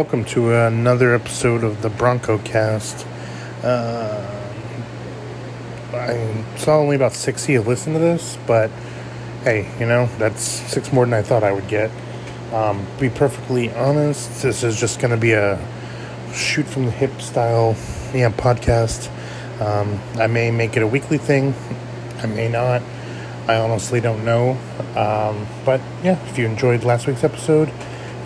welcome to another episode of the Bronco Cast. Uh, I saw only about 60 have listened to this, but hey, you know, that's six more than I thought I would get. Um, be perfectly honest, this is just going to be a shoot from the hip style yeah, podcast. Um, I may make it a weekly thing, I may not. I honestly don't know. Um, but yeah, if you enjoyed last week's episode,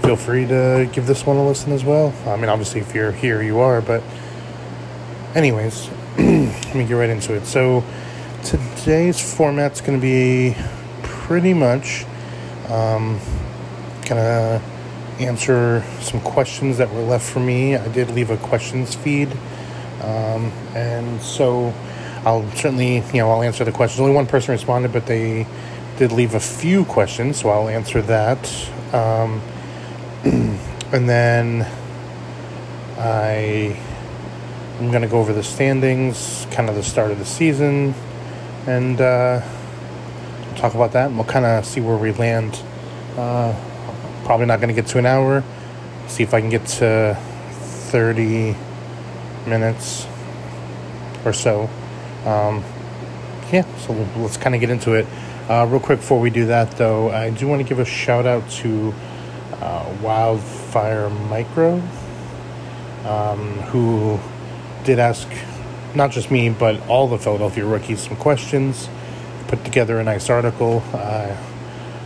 feel free to give this one a listen as well. I mean, obviously, if you're here, you are, but, anyways, let me get right into it. So, today's format's going to be pretty much um, gonna answer some questions that were left for me. I did leave a questions feed, um, and so I'll certainly, you know, I'll answer the questions. Only one person responded, but they did leave a few questions, so I'll answer that. Um, and then I I'm gonna go over the standings, kind of the start of the season, and uh, talk about that. And we'll kind of see where we land. Uh, probably not gonna get to an hour. See if I can get to thirty minutes or so. Um, yeah, so let's kind of get into it. Uh, real quick before we do that, though, I do want to give a shout out to uh, Wildfire Micro, um, who did ask not just me, but all the Philadelphia rookies some questions, put together a nice article. Uh,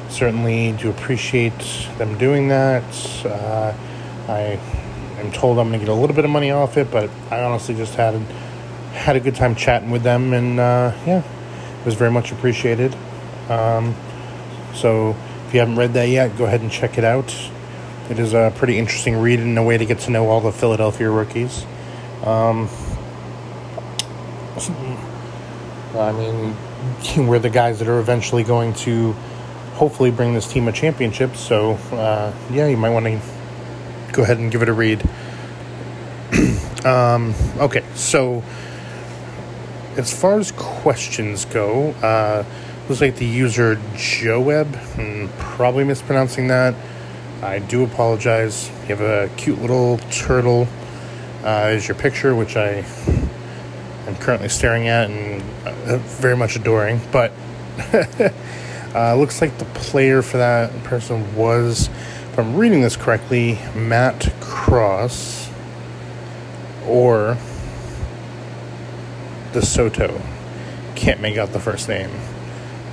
certainly do appreciate them doing that. Uh, I am told I'm going to get a little bit of money off it, but I honestly just had had a good time chatting with them, and uh, yeah, it was very much appreciated. Um, so if you haven't read that yet, go ahead and check it out. It is a pretty interesting read and a way to get to know all the Philadelphia rookies. Um, I mean, we're the guys that are eventually going to hopefully bring this team a championship. So, uh, yeah, you might want to go ahead and give it a read. um, okay, so as far as questions go, uh, looks like the user Joeb, I'm hmm, probably mispronouncing that. I do apologize. You have a cute little turtle uh, is your picture, which I am currently staring at and uh, very much adoring. But uh, looks like the player for that person was, if I'm reading this correctly, Matt Cross or DeSoto. Can't make out the first name.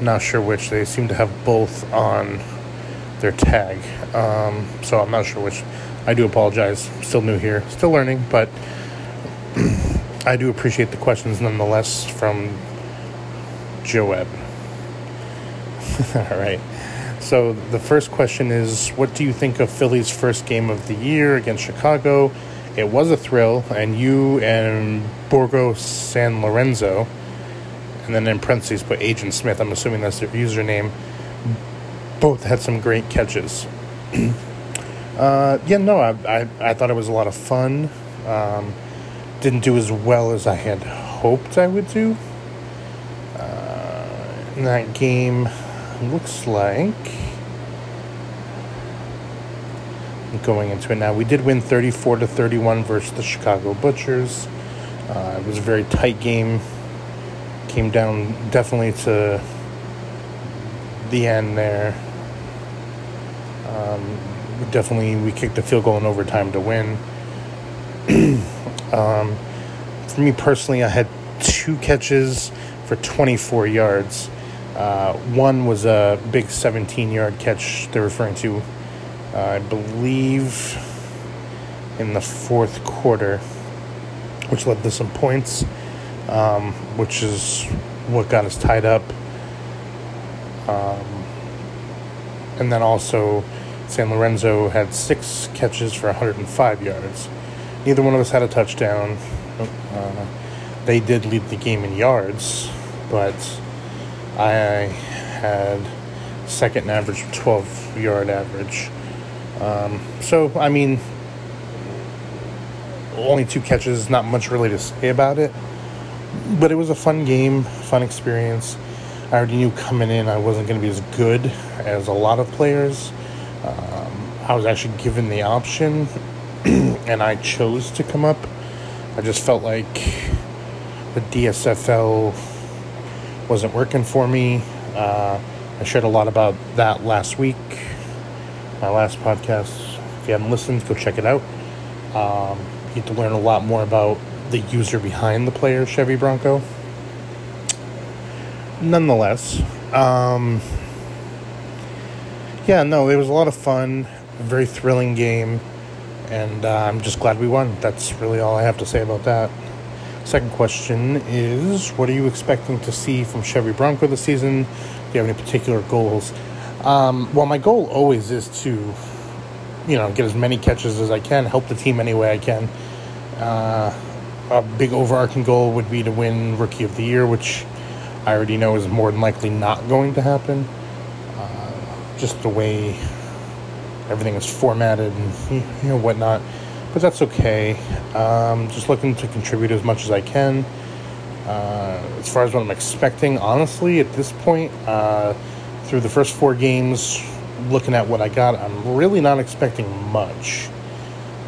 Not sure which. They seem to have both on their tag. Um, so I'm not sure which. I do apologize. Still new here, still learning, but I do appreciate the questions nonetheless from Joeb. All right. So the first question is What do you think of Philly's first game of the year against Chicago? It was a thrill, and you and Borgo San Lorenzo, and then in parentheses put Agent Smith, I'm assuming that's their username, both had some great catches. uh, yeah, no, I, I, I, thought it was a lot of fun. Um, didn't do as well as I had hoped I would do. Uh, that game, looks like going into it now. We did win 34 to 31 versus the Chicago Butchers. Uh, it was a very tight game. Came down definitely to the end there. Um, definitely, we kicked the field goal in overtime to win. um, for me personally, I had two catches for 24 yards. Uh, one was a big 17 yard catch they're referring to I believe, in the fourth quarter, which led to some points, um, which is what got us tied up. Um, and then also, San Lorenzo had six catches for 105 yards. Neither one of us had a touchdown. Uh, they did lead the game in yards, but I had second average 12 yard average. Um, so, I mean, only two catches, not much really to say about it. But it was a fun game, fun experience. I already knew coming in I wasn't going to be as good as a lot of players. Um, I was actually given the option and I chose to come up. I just felt like the DSFL wasn't working for me. Uh, I shared a lot about that last week, my last podcast. If you haven't listened, go check it out. Um, you get to learn a lot more about the user behind the player Chevy Bronco. Nonetheless, um, yeah, no, it was a lot of fun, a very thrilling game, and uh, I'm just glad we won. That's really all I have to say about that. Second question is What are you expecting to see from Chevy Bronco this season? Do you have any particular goals? Um, well, my goal always is to, you know, get as many catches as I can, help the team any way I can. Uh, a big overarching goal would be to win Rookie of the Year, which I already know is more than likely not going to happen. Uh, just the way everything is formatted and you know whatnot, but that's okay. Um, just looking to contribute as much as I can. Uh, as far as what I'm expecting, honestly, at this point, uh, through the first four games, looking at what I got, I'm really not expecting much.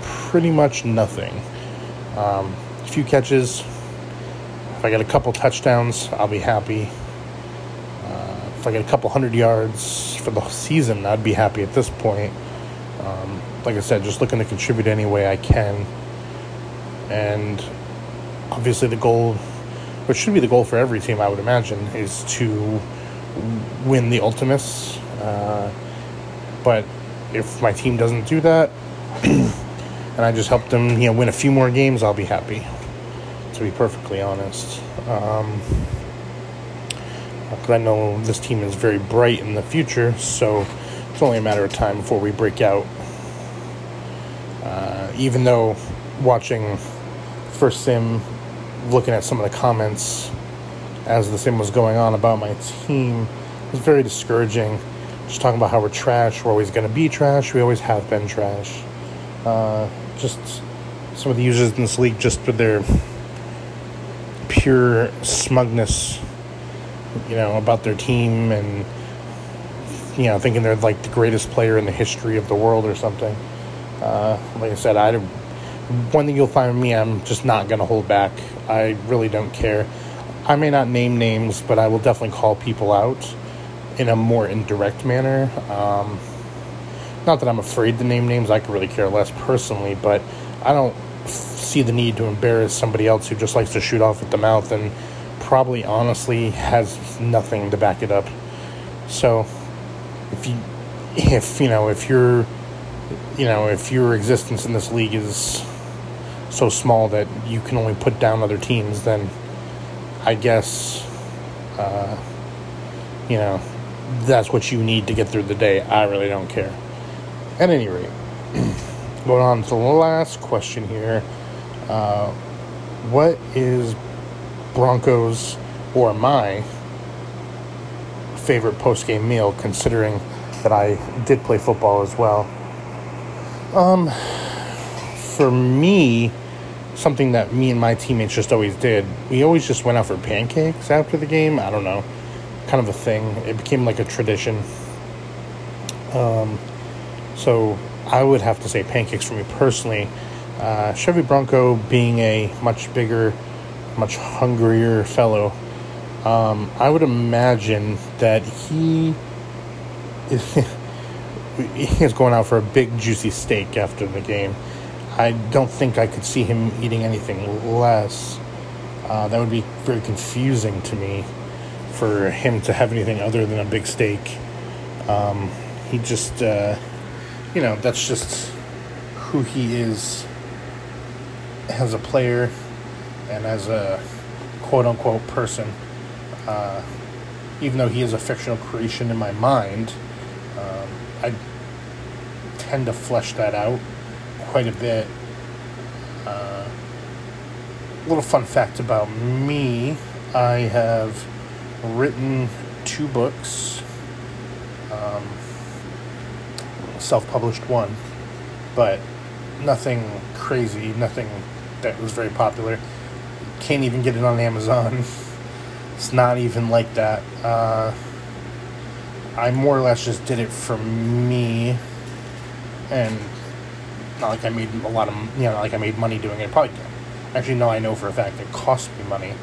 Pretty much nothing. Um, a few catches. I get a couple touchdowns, I'll be happy. Uh, if I get a couple hundred yards for the season, I'd be happy at this point. Um, like I said, just looking to contribute any way I can. And obviously, the goal, which should be the goal for every team, I would imagine, is to win the Ultimus. Uh, but if my team doesn't do that, and I just help them, you know, win a few more games, I'll be happy to be perfectly honest. Um, I know this team is very bright in the future, so it's only a matter of time before we break out. Uh, even though watching First Sim, looking at some of the comments as the sim was going on about my team, was very discouraging. Just talking about how we're trash, we're always going to be trash, we always have been trash. Uh, just some of the users in this league, just with their pure smugness, you know, about their team and you know thinking they're like the greatest player in the history of the world or something. Uh, like I said, I one thing you'll find me, I'm just not gonna hold back. I really don't care. I may not name names, but I will definitely call people out in a more indirect manner. Um, not that I'm afraid to name names. I could really care less personally, but I don't see the need to embarrass somebody else who just likes to shoot off at the mouth and probably honestly has nothing to back it up. So if you if you know if you're you know if your existence in this league is so small that you can only put down other teams then I guess uh, you know that's what you need to get through the day. I really don't care. At any rate, going on to the last question here. Uh, what is Broncos or my favorite post game meal, considering that I did play football as well? Um, for me, something that me and my teammates just always did, we always just went out for pancakes after the game. I don't know, kind of a thing. It became like a tradition. Um, so I would have to say pancakes for me personally. Uh, Chevy Bronco being a much bigger, much hungrier fellow, um, I would imagine that he is, he is going out for a big juicy steak after the game. I don't think I could see him eating anything less. Uh, that would be very confusing to me for him to have anything other than a big steak. Um, he just, uh, you know, that's just who he is as a player and as a quote unquote person, uh, even though he is a fictional creation in my mind, um, I tend to flesh that out quite a bit. Uh, a little fun fact about me I have written two books, um, self published one, but nothing crazy, nothing that was very popular. Can't even get it on Amazon. It's not even like that. Uh, I more or less just did it for me and not like I made a lot of you know like I made money doing it. Probably actually no, I know for a fact it cost me money.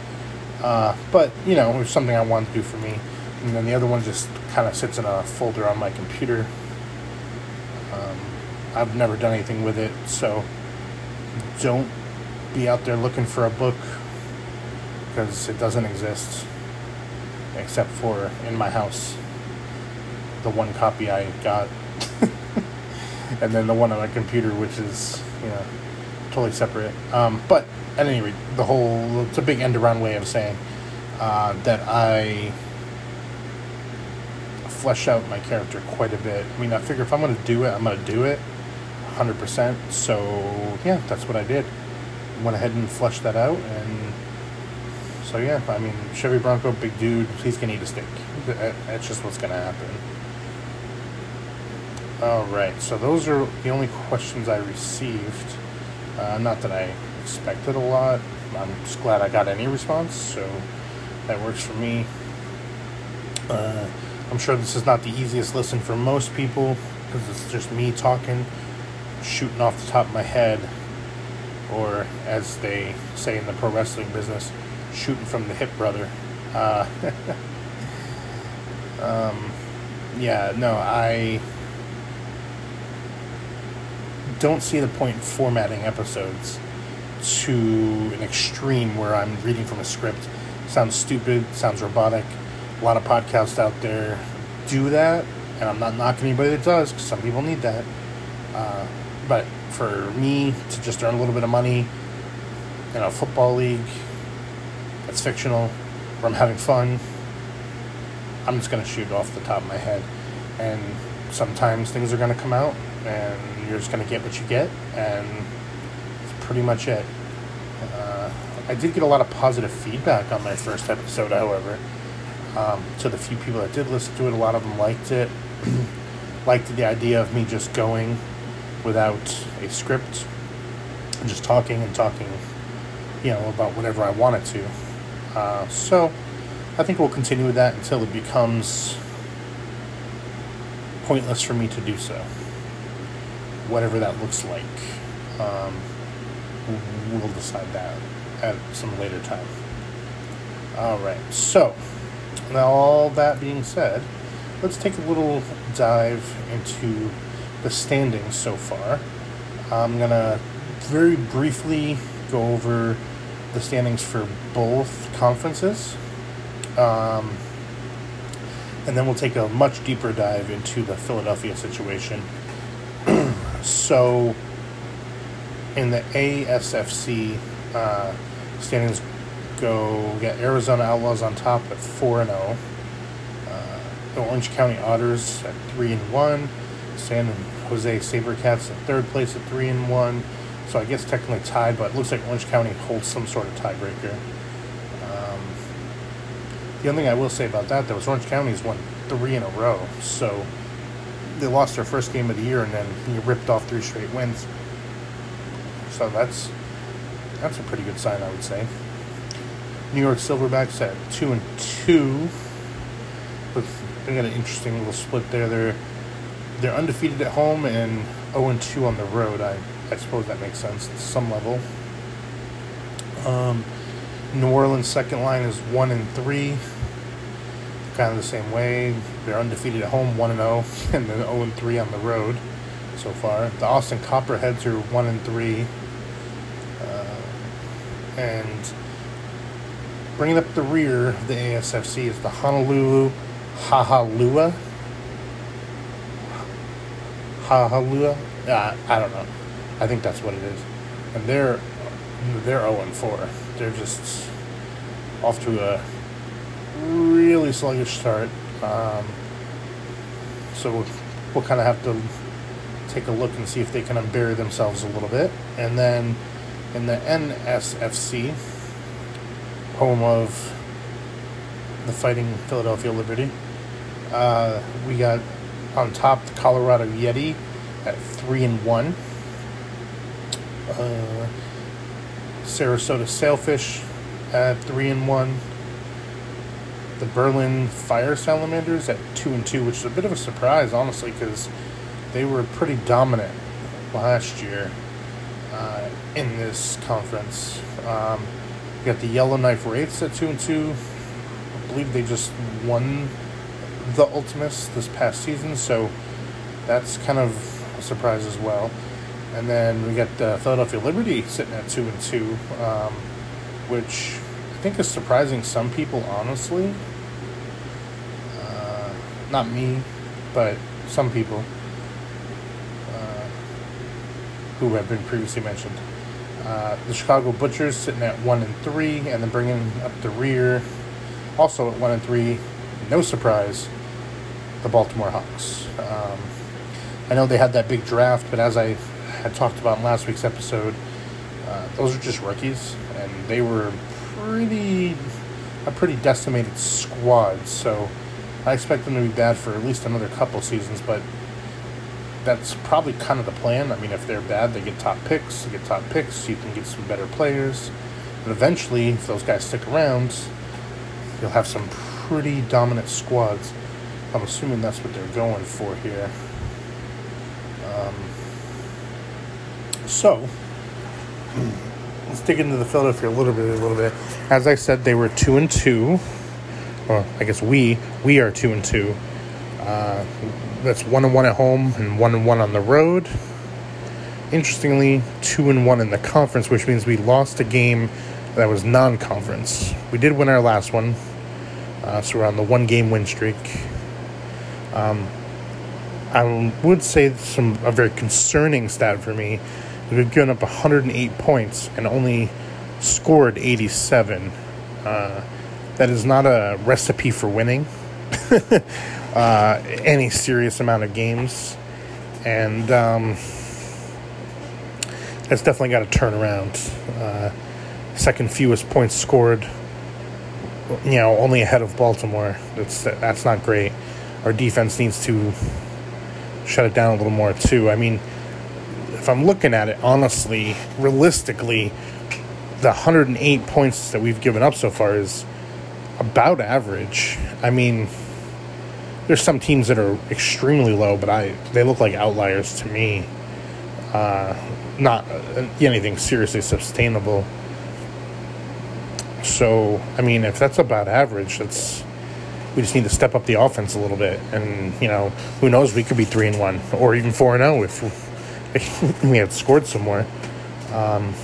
Uh, but you know, it was something I wanted to do for me. And then the other one just kind of sits in a folder on my computer. Um, I've never done anything with it, so don't be out there looking for a book because it doesn't exist except for in my house the one copy I got and then the one on my computer which is you know totally separate. Um, but at any rate the whole it's a big end around way of saying uh, that I flesh out my character quite a bit I mean I figure if I'm gonna do it I'm gonna do it 100% so yeah that's what I did went ahead and fleshed that out and so yeah, I mean Chevy Bronco, big dude, he's gonna eat a steak. That's just what's gonna happen. All right, so those are the only questions I received. Uh, not that I expected a lot. I'm just glad I got any response, so that works for me. Uh, I'm sure this is not the easiest listen for most people because it's just me talking, shooting off the top of my head, or as they say in the pro wrestling business, shooting from the hip, brother. Uh, um, yeah, no, I don't see the point in formatting episodes to an extreme where I'm reading from a script. Sounds stupid, sounds robotic. A lot of podcasts out there do that, and I'm not knocking anybody that does because some people need that. Uh, but for me to just earn a little bit of money in a football league that's fictional, where I'm having fun, I'm just going to shoot off the top of my head. And sometimes things are going to come out, and you're just going to get what you get, and that's pretty much it. Uh, I did get a lot of positive feedback on my first episode, however. Um, to the few people that did listen to it, a lot of them liked it. liked the idea of me just going without a script and just talking and talking, you know, about whatever I wanted to. Uh, so I think we'll continue with that until it becomes pointless for me to do so. Whatever that looks like. Um, we'll decide that at some later time. Alright, so now all that being said, let's take a little dive into the standings so far. I'm going to very briefly go over the standings for both conferences. Um, and then we'll take a much deeper dive into the Philadelphia situation. so, in the ASFC uh, standings, go we got Arizona Outlaws on top at four and zero. Oh. Uh, the Orange County Otters at three and one. San Jose SaberCats at third place at three and one. So I guess technically tied, but it looks like Orange County holds some sort of tiebreaker. Um, the only thing I will say about that, though, is Orange County's won three in a row. So they lost their first game of the year, and then you ripped off three straight wins. So that's that's a pretty good sign, I would say. New York Silverbacks at two and two. They got an interesting little split there. They're they're undefeated at home and 0 and 2 on the road. I I suppose that makes sense to some level. Um, New Orleans' second line is one and three, kind of the same way. They're undefeated at home, one and zero, and then zero oh and three on the road so far. The Austin Copperheads are one and three, uh, and bringing up the rear of the ASFC is the Honolulu Hahalua. Hahalua? Uh, I don't know. I think that's what it is. And they're they're 0 and 4. They're just off to a really sluggish start. Um, so we'll, we'll kind of have to take a look and see if they can unbury themselves a little bit. And then in the NSFC, home of the Fighting Philadelphia Liberty, uh, we got on top the Colorado Yeti at three and one uh, Sarasota Sailfish at three and one. The Berlin Fire Salamanders at two and two, which is a bit of a surprise, honestly, because they were pretty dominant last year uh, in this conference. Um, you got the Yellowknife Wraiths at two and two. I believe they just won the Ultimus this past season, so that's kind of a surprise as well. And then we got uh, Philadelphia Liberty sitting at two and two, um, which I think is surprising some people, honestly. Uh, not me, but some people uh, who have been previously mentioned. Uh, the Chicago Butchers sitting at one and three, and then bringing up the rear, also at one and three. No surprise, the Baltimore Hawks. Um, I know they had that big draft, but as I had talked about in last week's episode, uh, those are just rookies, and they were pretty a pretty decimated squad. So I expect them to be bad for at least another couple seasons, but that's probably kind of the plan. I mean, if they're bad, they get top picks. They get top picks, you can get some better players. But eventually, if those guys stick around, you'll have some pretty dominant squads. I'm assuming that's what they're going for here. Um, so, let's dig into the Philadelphia a little bit, a little bit. As I said, they were two and two. Well, I guess we we are two and two. Uh, that's one and one at home and one and one on the road. Interestingly, two and one in the conference, which means we lost a game that was non-conference. We did win our last one, uh, so we're on the one-game win streak. Um, I would say some a very concerning stat for me. We've given up 108 points and only scored 87. Uh, that is not a recipe for winning. uh, any serious amount of games, and um, that's definitely got to turn around. Uh, second fewest points scored, you know, only ahead of Baltimore. That's that's not great. Our defense needs to shut it down a little more too. I mean, if I'm looking at it honestly, realistically, the 108 points that we've given up so far is about average. I mean there's some teams that are extremely low, but I they look like outliers to me. Uh, not uh, anything seriously sustainable. So I mean, if that's about average, that's we just need to step up the offense a little bit, and you know, who knows, we could be three and one or even four and zero oh if we had scored some more. Um,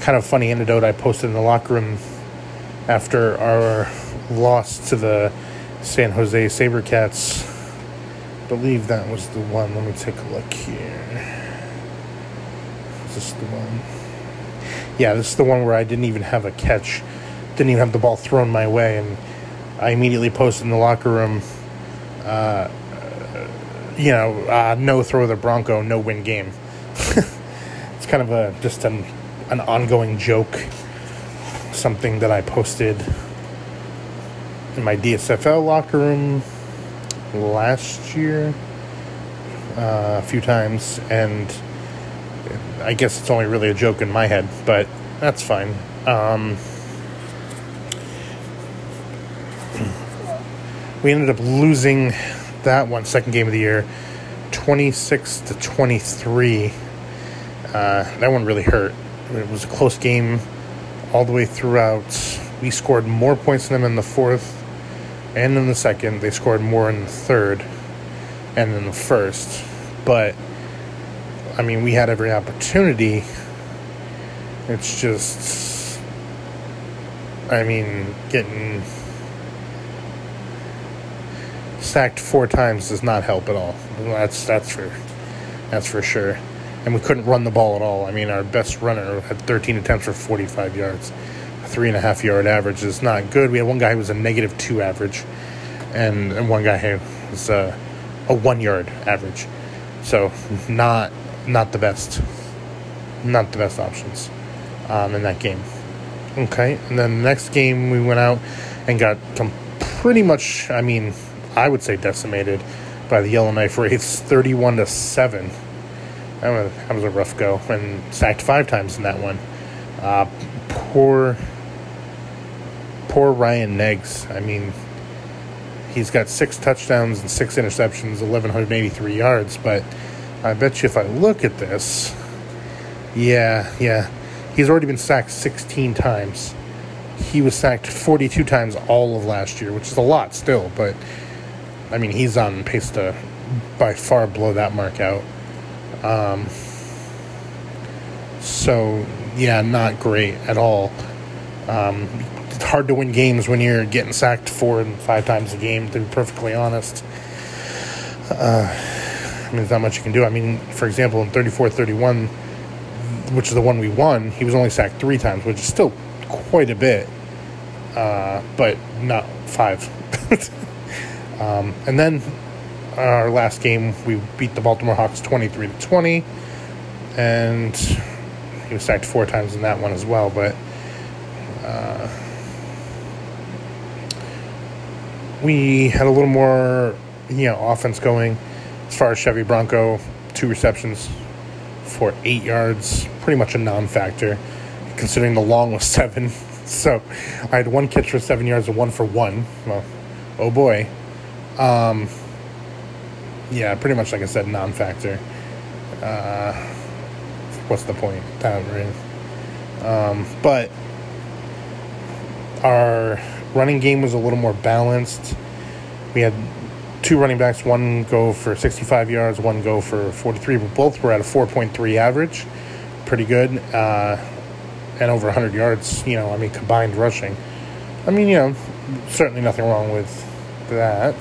kind of funny anecdote I posted in the locker room after our loss to the San Jose Sabercats. I believe that was the one. Let me take a look here. Is this the one? Yeah, this is the one where I didn't even have a catch, didn't even have the ball thrown my way, and I immediately posted in the locker room, uh, you know, uh, no throw the Bronco, no win game. it's kind of a just an an ongoing joke, something that I posted in my DSFL locker room last year uh, a few times, and I guess it's only really a joke in my head, but that's fine. Um, we ended up losing that one second game of the year 26 to 23 uh, that one really hurt. It was a close game all the way throughout. We scored more points than them in the fourth and in the second. They scored more in the third and in the first. But, I mean, we had every opportunity. It's just, I mean, getting sacked four times does not help at all. That's that's for that's for sure. And we couldn't run the ball at all. I mean, our best runner had 13 attempts for 45 yards three and a half yard average is not good. We had one guy who was a negative two average, and, and one guy who was a, a one yard average. So not not the best, not the best options um, in that game. Okay, and then the next game we went out and got com- pretty much. I mean, I would say decimated by the Yellowknife Wraiths, thirty-one to seven. That was, that was a rough go, and sacked five times in that one. Uh, poor poor Ryan Neggs. I mean, he's got six touchdowns and six interceptions, 1,183 yards, but I bet you if I look at this, yeah, yeah, he's already been sacked 16 times. He was sacked 42 times all of last year, which is a lot still, but I mean, he's on pace to by far blow that mark out. Um, so, yeah, not great at all. Um, it's hard to win games when you're getting sacked four and five times a game, to be perfectly honest. Uh, I mean, there's not much you can do. I mean, for example, in 34 31, which is the one we won, he was only sacked three times, which is still quite a bit, uh, but not five. um, and then our last game, we beat the Baltimore Hawks 23 to 20, and he was sacked four times in that one as well, but. Uh, we had a little more, you know, offense going as far as Chevy Bronco, two receptions for eight yards, pretty much a non-factor, considering the long was seven. So I had one catch for seven yards and one for one. Well, oh boy. Um, yeah, pretty much like I said, non-factor. Uh, what's the point? Um, but our running game was a little more balanced. We had two running backs, one go for 65 yards, one go for 43, but both were at a 4.3 average. Pretty good. Uh, and over 100 yards, you know, I mean, combined rushing. I mean, you know, certainly nothing wrong with that.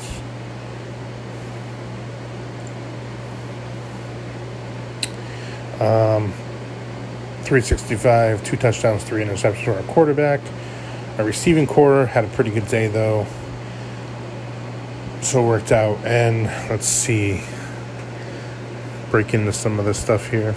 Um, 365, two touchdowns, three interceptions for our quarterback. Our receiving core had a pretty good day, though so worked out. And let's see, break into some of this stuff here.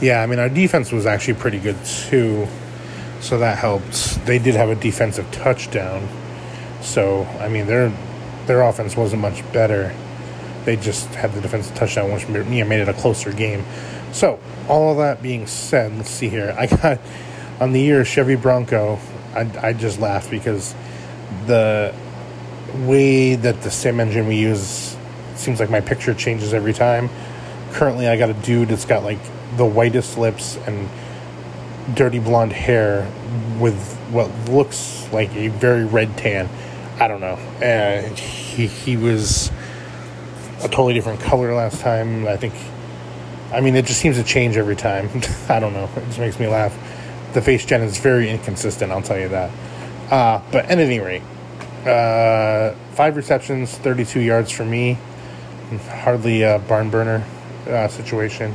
Yeah, I mean, our defense was actually pretty good too, so that helped. They did have a defensive touchdown, so I mean, their their offense wasn't much better they just had the defensive touchdown, which made it a closer game. So, all of that being said, let's see here. I got on the year Chevy Bronco. I, I just laughed because the way that the sim engine we use seems like my picture changes every time. Currently, I got a dude that's got like the whitest lips and dirty blonde hair with what looks like a very red tan. I don't know. And he he was a totally different color last time. I think, I mean, it just seems to change every time. I don't know. It just makes me laugh. The face gen is very inconsistent, I'll tell you that. Uh, but at any rate, uh, five receptions, 32 yards for me. Hardly a barn burner uh, situation.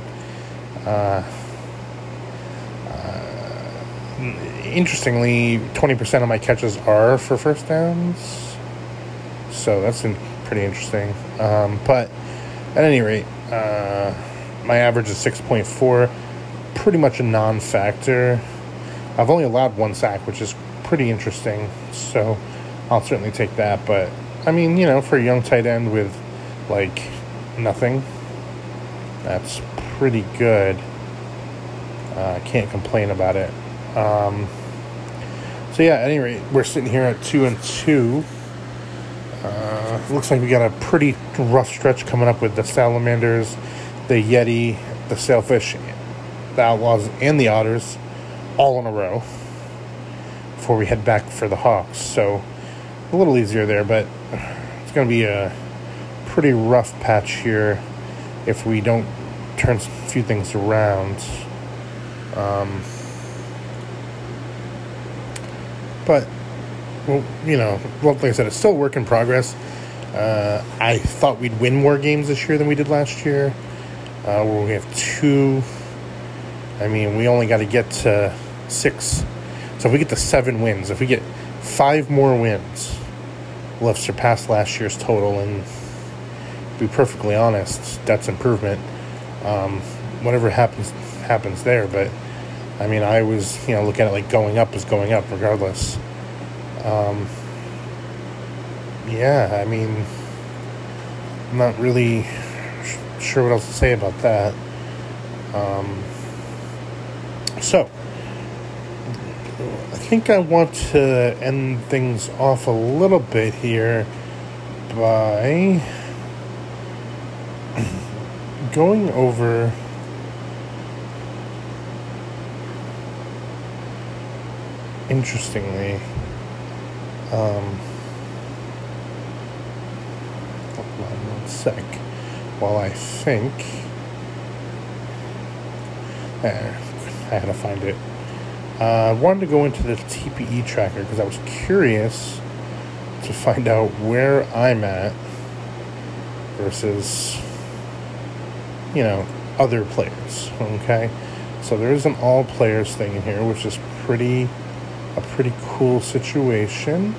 Uh, uh, interestingly, 20% of my catches are for first downs. So that's pretty interesting. Um, but at any rate, uh, my average is 6.4, pretty much a non factor. I've only allowed one sack, which is pretty interesting, so I'll certainly take that. But I mean, you know, for a young tight end with like nothing, that's pretty good. I uh, can't complain about it. Um, so yeah, at any rate, we're sitting here at two and two. Uh, looks like we got a pretty rough stretch coming up with the salamanders, the yeti, the sailfish, the outlaws, and the otters all in a row before we head back for the hawks. So a little easier there, but it's going to be a pretty rough patch here if we don't turn a few things around. Um, but well, you know, like I said, it's still a work in progress. Uh, I thought we'd win more games this year than we did last year. Uh, where we have two. I mean, we only got to get to six. So if we get to seven wins, if we get five more wins, we'll have surpassed last year's total. And to be perfectly honest, that's improvement. Um, whatever happens, happens there. But I mean, I was, you know, looking at like going up is going up regardless. Um, yeah, I mean, I'm not really sh- sure what else to say about that. Um, So, I think I want to end things off a little bit here by going over interestingly um, hold on one sec while I think there I had to find it uh, I wanted to go into the TPE tracker because I was curious to find out where I'm at versus, you know, other players. Okay, so there is an all players thing in here, which is pretty pretty cool situation.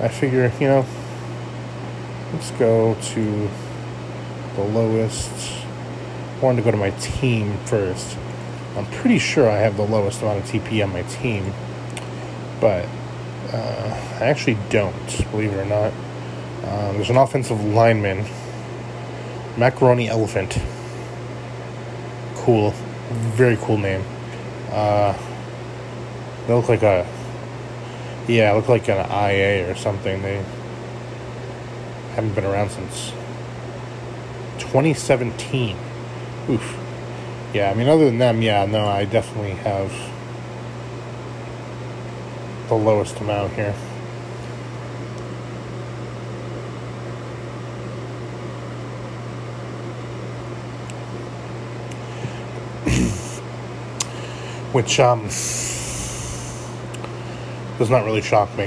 I figure, you know, let's go to the lowest. I wanted to go to my team first. I'm pretty sure I have the lowest amount of TP on my team, but uh, I actually don't, believe it or not. Um, there's an offensive lineman, Macaroni Elephant. Cool, very cool name. Uh, they look like a, yeah, look like an IA or something. They haven't been around since 2017. Oof. Yeah, I mean, other than them, yeah, no, I definitely have the lowest amount here. Which um, does not really shock me.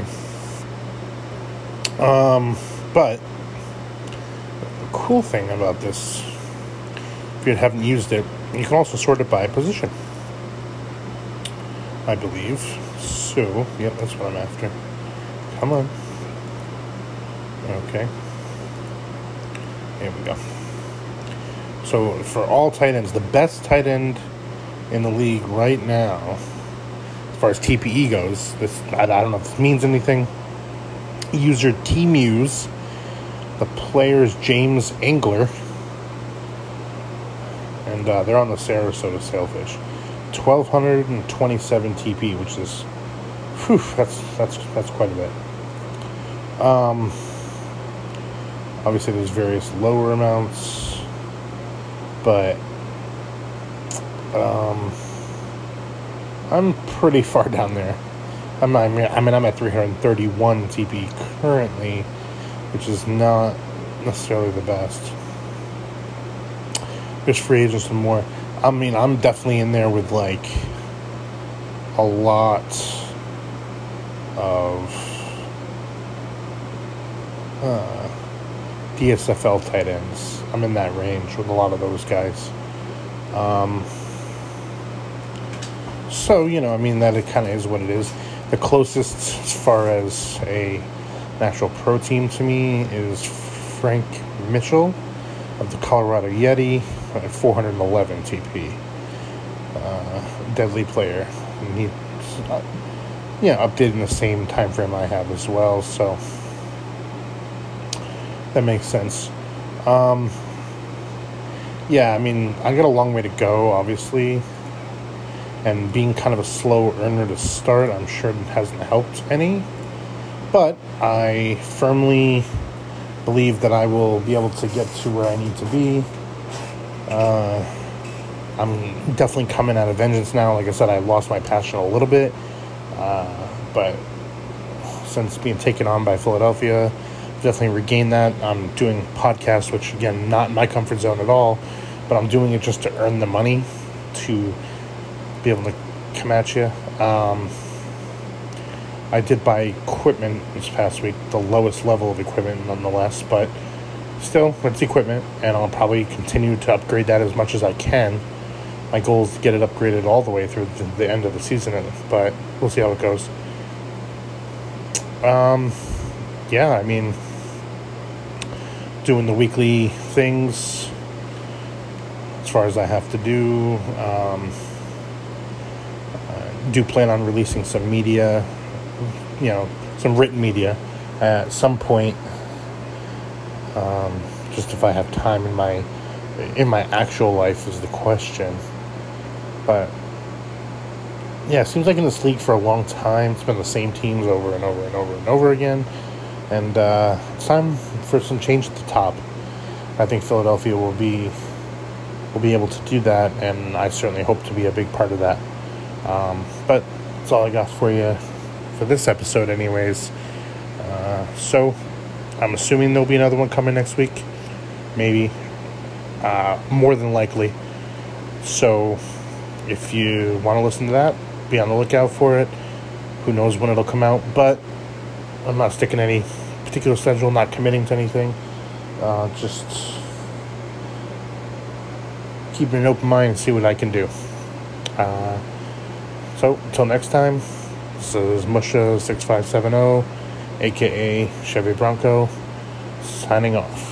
Um, but the cool thing about this, if you haven't used it, you can also sort it by position. I believe. So, yep, that's what I'm after. Come on. Okay. Here we go. So, for all tight ends, the best tight end in the league right now, far as TPE goes, this I, I don't know if this means anything. User T Muse, the player is James Engler and uh, they're on the Sarasota Sailfish. 1227 TP, which is, whew, that's that's that's quite a bit. Um, obviously, there's various lower amounts, but um, I'm pretty far down there. I'm I mean, I'm at 331 TP currently, which is not necessarily the best there's free agents and more. I mean, I'm definitely in there with like a lot of uh, DSFL tight ends. I'm in that range with a lot of those guys. Um, so you know, I mean, that it kind of is what it is. The closest, as far as a natural pro team to me, is Frank Mitchell of the Colorado Yeti at 411 TP. Uh, deadly player. And he, uh, yeah, updated in the same time frame I have as well, so that makes sense. Um, yeah, I mean, I got a long way to go, obviously, and being kind of a slow earner to start, I'm sure it hasn't helped any. But I firmly believe that I will be able to get to where I need to be. Uh, I'm definitely coming out of vengeance now. Like I said, I lost my passion a little bit, uh, but since being taken on by Philadelphia, definitely regained that. I'm doing podcasts, which again, not in my comfort zone at all, but I'm doing it just to earn the money to be able to come at you. Um, I did buy equipment this past week, the lowest level of equipment nonetheless, but still, it's equipment, and I'll probably continue to upgrade that as much as I can. My goal is to get it upgraded all the way through the, end of the season, but we'll see how it goes. Um, yeah, I mean, doing the weekly things as far as I have to do. Um, do plan on releasing some media you know some written media at some point. Um, just if I have time in my in my actual life is the question, but yeah, it seems like in this league for a long time, it's been the same teams over and over and over and over again. And uh, it's time for some change at the top. I think Philadelphia will be will be able to do that, and I certainly hope to be a big part of that. Um, but that's all I got for you for this episode, anyways. Uh, so I'm assuming there'll be another one coming next week, maybe, uh, more than likely. So if you want to listen to that, be on the lookout for it. Who knows when it'll come out, but I'm not sticking any particular schedule, not committing to anything. Uh, just keeping an open mind and see what I can do. Uh, so, until next time, this is Musha6570, aka Chevy Bronco, signing off.